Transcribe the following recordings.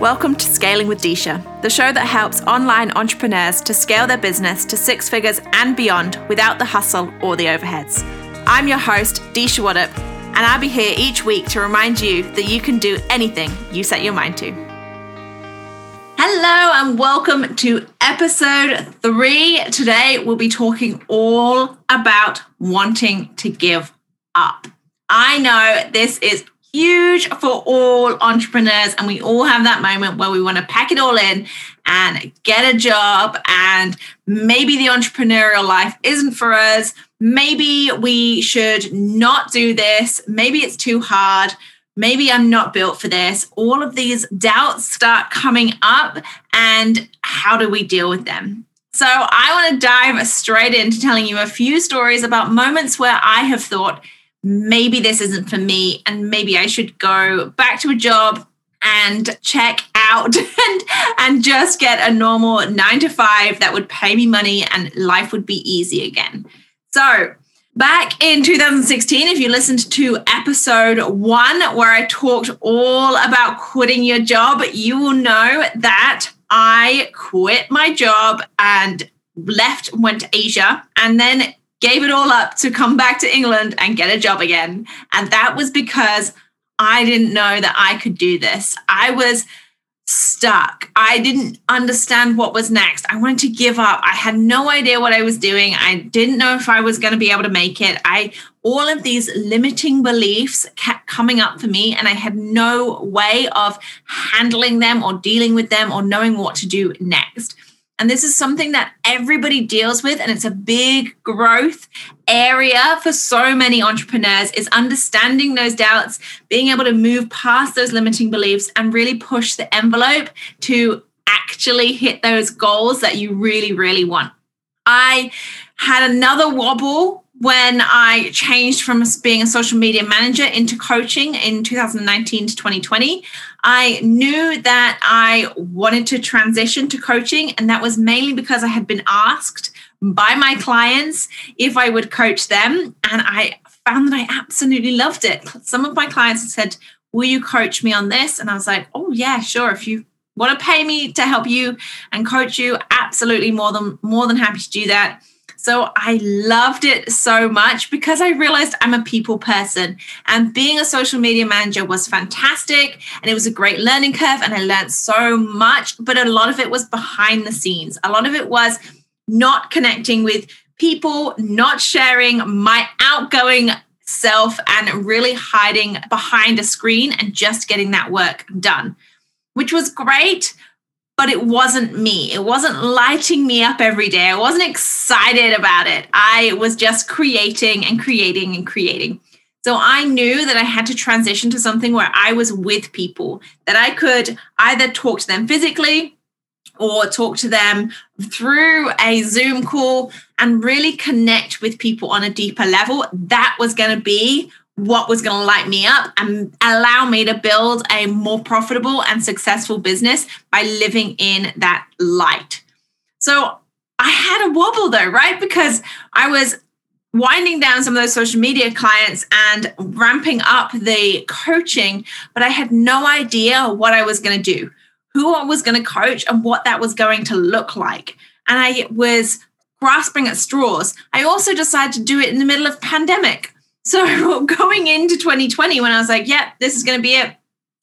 Welcome to Scaling with Disha, the show that helps online entrepreneurs to scale their business to six figures and beyond without the hustle or the overheads. I'm your host, Disha Waddup, and I'll be here each week to remind you that you can do anything you set your mind to. Hello, and welcome to episode three. Today, we'll be talking all about wanting to give up. I know this is huge for all entrepreneurs. And we all have that moment where we want to pack it all in and get a job. And maybe the entrepreneurial life isn't for us. Maybe we should not do this. Maybe it's too hard. Maybe I'm not built for this. All of these doubts start coming up. And how do we deal with them? So, I want to dive straight into telling you a few stories about moments where I have thought, maybe this isn't for me and maybe I should go back to a job and check out and and just get a normal 9 to 5 that would pay me money and life would be easy again. So, back in 2016 if you listened to episode 1 where I talked all about quitting your job, you will know that I quit my job and left went to Asia and then gave it all up to come back to England and get a job again. And that was because I didn't know that I could do this. I was stuck. I didn't understand what was next. I wanted to give up. I had no idea what I was doing. I didn't know if I was going to be able to make it. I all of these limiting beliefs kept coming up for me and I had no way of handling them or dealing with them or knowing what to do next. And this is something that everybody deals with, and it's a big growth area for so many entrepreneurs is understanding those doubts, being able to move past those limiting beliefs and really push the envelope to actually hit those goals that you really, really want. I had another wobble when I changed from being a social media manager into coaching in 2019 to 2020, I knew that I wanted to transition to coaching. And that was mainly because I had been asked by my clients if I would coach them. And I found that I absolutely loved it. Some of my clients said, Will you coach me on this? And I was like, Oh, yeah, sure. If you want to pay me to help you and coach you, absolutely more than more than happy to do that. So I loved it so much because I realized I'm a people person and being a social media manager was fantastic and it was a great learning curve and I learned so much, but a lot of it was behind the scenes. A lot of it was not connecting with people, not sharing my outgoing self and really hiding behind a screen and just getting that work done, which was great but it wasn't me. It wasn't lighting me up every day. I wasn't excited about it. I was just creating and creating and creating. So I knew that I had to transition to something where I was with people, that I could either talk to them physically or talk to them through a Zoom call and really connect with people on a deeper level. That was going to be what was going to light me up and allow me to build a more profitable and successful business by living in that light. So I had a wobble though, right? Because I was winding down some of those social media clients and ramping up the coaching, but I had no idea what I was going to do, who I was going to coach, and what that was going to look like. And I was grasping at straws. I also decided to do it in the middle of pandemic. So going into 2020, when I was like, yeah, this is going to be it.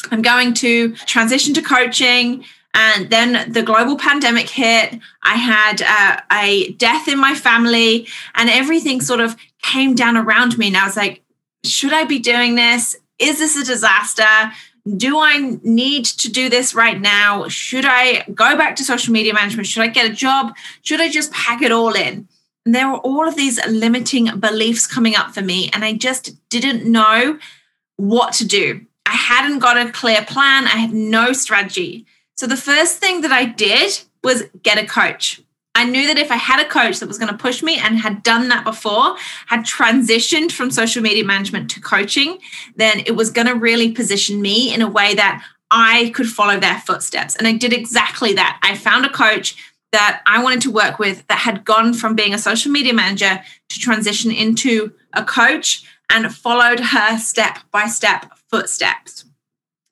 I'm going to transition to coaching. And then the global pandemic hit. I had uh, a death in my family, and everything sort of came down around me. And I was like, should I be doing this? Is this a disaster? Do I need to do this right now? Should I go back to social media management? Should I get a job? Should I just pack it all in? There were all of these limiting beliefs coming up for me, and I just didn't know what to do. I hadn't got a clear plan, I had no strategy. So the first thing that I did was get a coach. I knew that if I had a coach that was going to push me and had done that before, had transitioned from social media management to coaching, then it was going to really position me in a way that I could follow their footsteps. And I did exactly that. I found a coach that I wanted to work with that had gone from being a social media manager to transition into a coach and followed her step by step footsteps.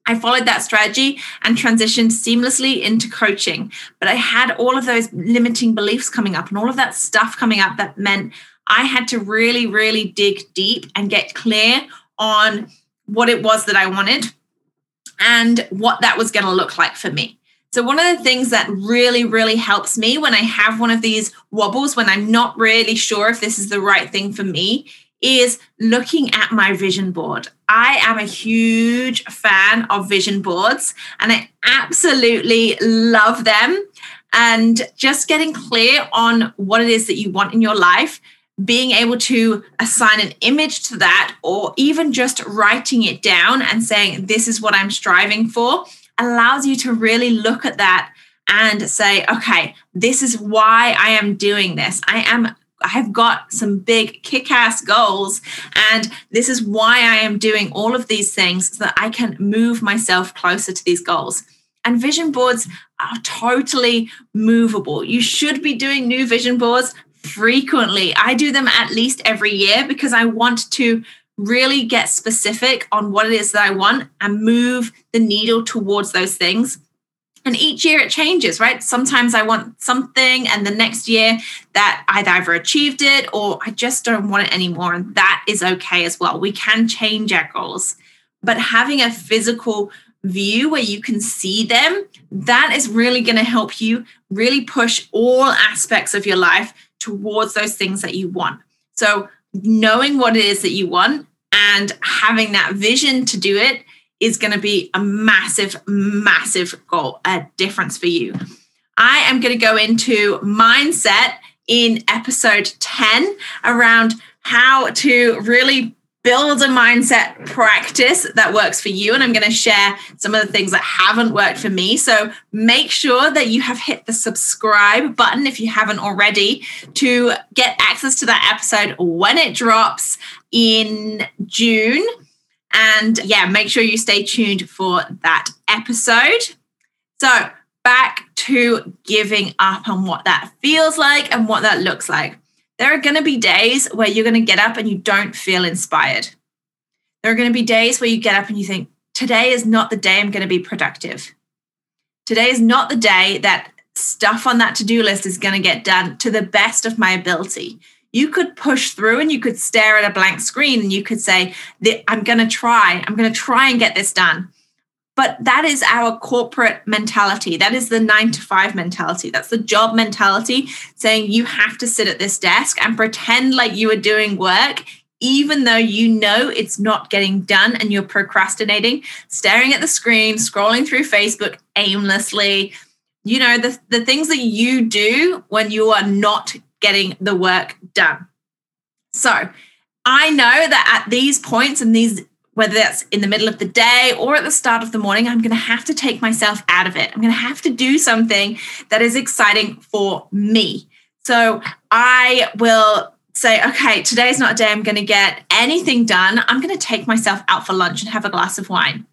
I followed that strategy and transitioned seamlessly into coaching. But I had all of those limiting beliefs coming up and all of that stuff coming up that meant I had to really, really dig deep and get clear on what it was that I wanted and what that was going to look like for me. So, one of the things that really, really helps me when I have one of these wobbles, when I'm not really sure if this is the right thing for me, is looking at my vision board. I am a huge fan of vision boards and I absolutely love them. And just getting clear on what it is that you want in your life, being able to assign an image to that, or even just writing it down and saying, This is what I'm striving for, allows you to really look at that and say, okay, this is why I am doing this. I am I've got some big kick ass goals, and this is why I am doing all of these things so that I can move myself closer to these goals. And vision boards are totally movable. You should be doing new vision boards frequently. I do them at least every year because I want to really get specific on what it is that I want and move the needle towards those things. And each year it changes right? Sometimes i want something and the next year that i've either achieved it or i just don't want it anymore and that is okay as well. We can change our goals. But having a physical view where you can see them that is really going to help you really push all aspects of your life towards those things that you want. So knowing what it is that you want and having that vision to do it is going to be a massive, massive goal, a difference for you. I am going to go into mindset in episode 10 around how to really build a mindset practice that works for you. And I'm going to share some of the things that haven't worked for me. So make sure that you have hit the subscribe button if you haven't already to get access to that episode when it drops in June. And yeah, make sure you stay tuned for that episode. So, back to giving up on what that feels like and what that looks like. There are going to be days where you're going to get up and you don't feel inspired. There are going to be days where you get up and you think, today is not the day I'm going to be productive. Today is not the day that stuff on that to do list is going to get done to the best of my ability you could push through and you could stare at a blank screen and you could say, I'm going to try, I'm going to try and get this done. But that is our corporate mentality. That is the nine to five mentality. That's the job mentality saying you have to sit at this desk and pretend like you are doing work, even though you know it's not getting done and you're procrastinating, staring at the screen, scrolling through Facebook aimlessly. You know, the, the things that you do when you are not getting the work done. So I know that at these points and these, whether that's in the middle of the day or at the start of the morning, I'm going to have to take myself out of it. I'm going to have to do something that is exciting for me. So I will say, okay, today's not a day I'm going to get anything done. I'm going to take myself out for lunch and have a glass of wine.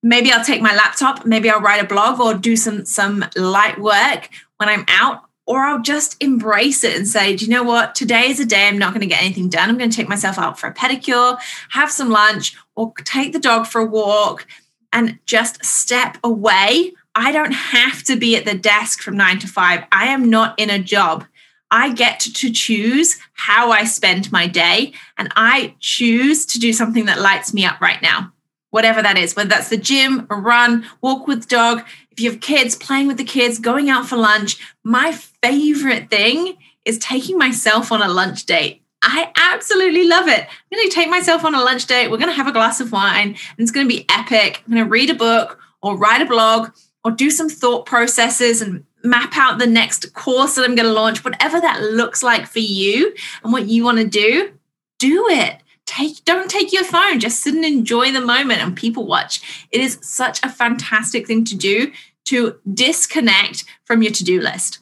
Maybe I'll take my laptop, maybe I'll write a blog or do some some light work when I'm out or I'll just embrace it and say, do you know what? Today is a day I'm not going to get anything done. I'm going to take myself out for a pedicure, have some lunch, or take the dog for a walk and just step away. I don't have to be at the desk from nine to five. I am not in a job. I get to choose how I spend my day, and I choose to do something that lights me up right now whatever that is, whether that's the gym, a run, walk with dog, if you have kids, playing with the kids, going out for lunch. My favorite thing is taking myself on a lunch date. I absolutely love it. I'm going to take myself on a lunch date. We're going to have a glass of wine and it's going to be epic. I'm going to read a book or write a blog or do some thought processes and map out the next course that I'm going to launch, whatever that looks like for you and what you want to do, do it take don't take your phone. Just sit and enjoy the moment and people watch. It is such a fantastic thing to do to disconnect from your to-do list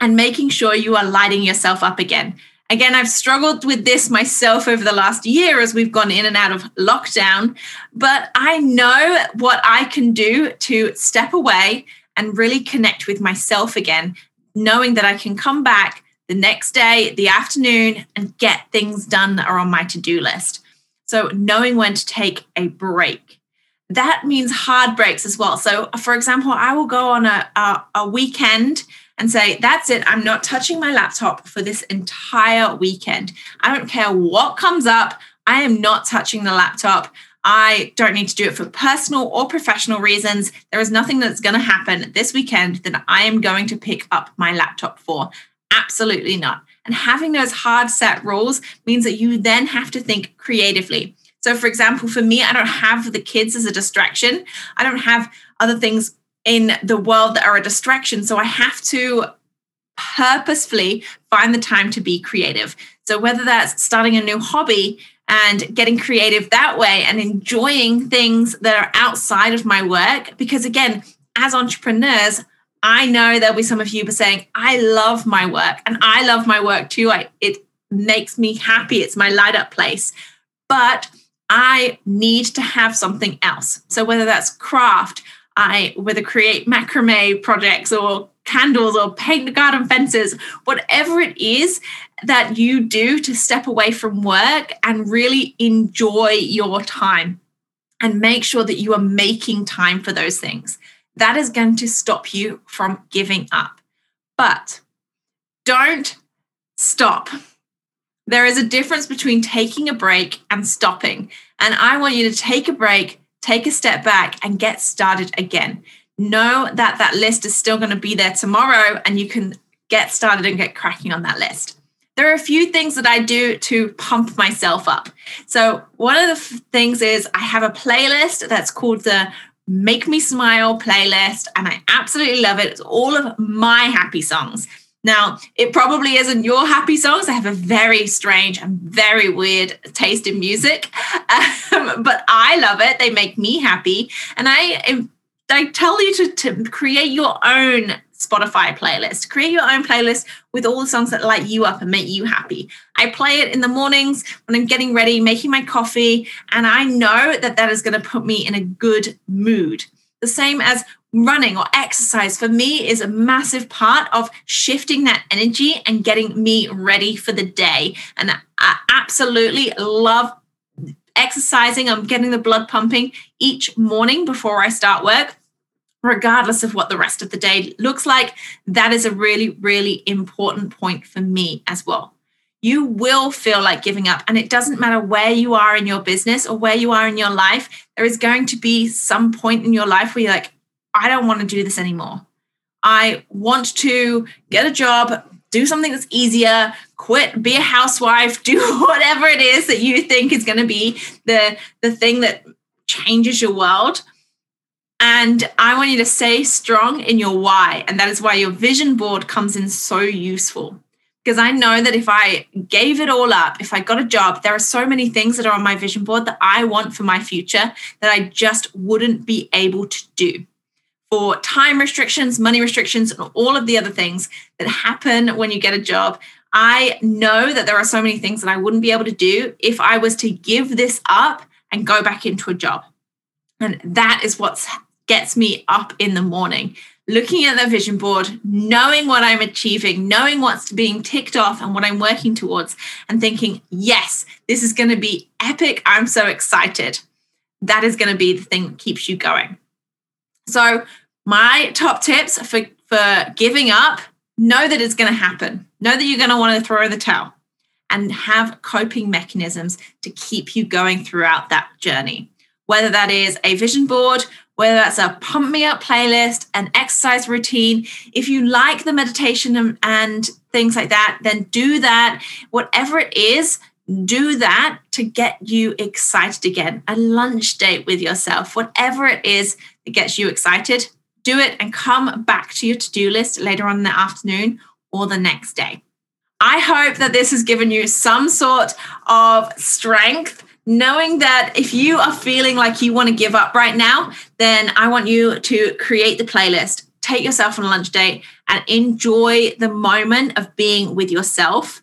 and making sure you are lighting yourself up again. Again i've struggled with this myself over the last year as we've gone in and out of lockdown but i know what i can do to step away and really connect with myself again knowing that i can come back the next day, the afternoon, and get things done that are on my to do list. So, knowing when to take a break. that means hard breaks as well. So, for example, I will go on a, a, a weekend and say, That's it, I'm not touching my laptop for this entire weekend. I don't care what comes up, I am not touching the laptop. I don't need to do it for personal or professional reasons. There is nothing that's going to happen this weekend that I am going to pick up my laptop for. Absolutely not. And having those hard set rules means that you then have to think creatively. So, for example, for me, I don't have the kids as a distraction. I don't have other things in the world that are a distraction. So, I have to purposefully find the time to be creative. So, whether that's starting a new hobby and getting creative that way and enjoying things that are outside of my work, because again, as entrepreneurs, I know there'll be some of you saying, I love my work and I love my work too. I, it makes me happy. It's my light up place. But I need to have something else. So whether that's craft, I whether create macrame projects or candles or paint the garden fences, whatever it is that you do to step away from work and really enjoy your time and make sure that you are making time for those things that is going to stop you from giving up. But don't stop. There is a difference between taking a break and stopping. And I want you to take a break, take a step back, and get started again. Know that that list is still going to be there tomorrow and you can get started and get cracking on that list. There are a few things that I do to pump myself up. So, one of the f- things is I have a playlist that's called the Make Me Smile playlist, and I absolutely love it. It's all of my happy songs. Now, it probably isn't your happy songs. I have a very strange and very weird taste in music, um, but I love it. They make me happy. And I, I tell you to, to create your own Spotify playlist. Create your own playlist with all the songs that light you up and make you happy. I play it in the mornings when I'm getting ready, making my coffee, and I know that that is going to put me in a good mood. The same as running or exercise for me is a massive part of shifting that energy and getting me ready for the day. And I absolutely love exercising. I'm getting the blood pumping each morning before I start work regardless of what the rest of the day looks like. That is a really, really important point for me as well. You will feel like giving up, and it doesn't matter where you are in your business or where you are in your life. There is going to be some point in your life where you're like, I don't want to do this anymore. I want to get a job, do something that's easier, quit, be a housewife, do whatever it is that you think is going to be the, the thing that changes your world. And I want you to stay strong in your why. And that is why your vision board comes in so useful. Because I know that if I gave it all up, if I got a job, there are so many things that are on my vision board that I want for my future that I just wouldn't be able to do. For time restrictions, money restrictions, and all of the other things that happen when you get a job, I know that there are so many things that I wouldn't be able to do if I was to give this up and go back into a job. And that is what's gets me up in the morning looking at the vision board, knowing what I'm achieving, knowing what's being ticked off and what I'm working towards, and thinking, yes, this is going to be epic. I'm so excited. That is going to be the thing that keeps you going. So, my top tips for, for giving up know that it's going to happen, know that you're going to want to throw the towel, and have coping mechanisms to keep you going throughout that journey. Whether that is a vision board, whether that's a pump me up playlist, an exercise routine. If you like the meditation and, and things like that, then do that. Whatever it is, do that to get you excited again. A lunch date with yourself, whatever it is that gets you excited, do it and come back to your to do list later on in the afternoon or the next day. I hope that this has given you some sort of strength knowing that if you are feeling like you want to give up right now, then I want you to create the playlist, take yourself on a lunch date, and enjoy the moment of being with yourself.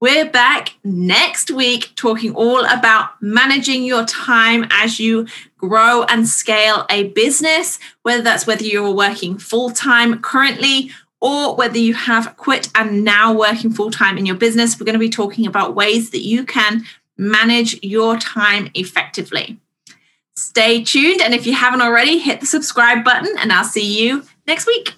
We're back next week talking all about managing your time as you grow and scale a business, whether that's whether you're working full time currently or whether you have quit and now working full time in your business. We're going to be talking about ways that you can manage your time effectively. Stay tuned. And if you haven't already, hit the subscribe button, and I'll see you next week.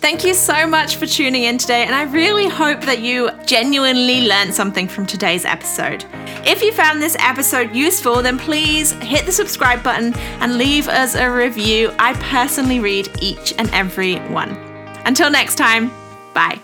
Thank you so much for tuning in today, and I really hope that you genuinely learned something from today's episode. If you found this episode useful, then please hit the subscribe button and leave us a review. I personally read each and every one. Until next time, bye.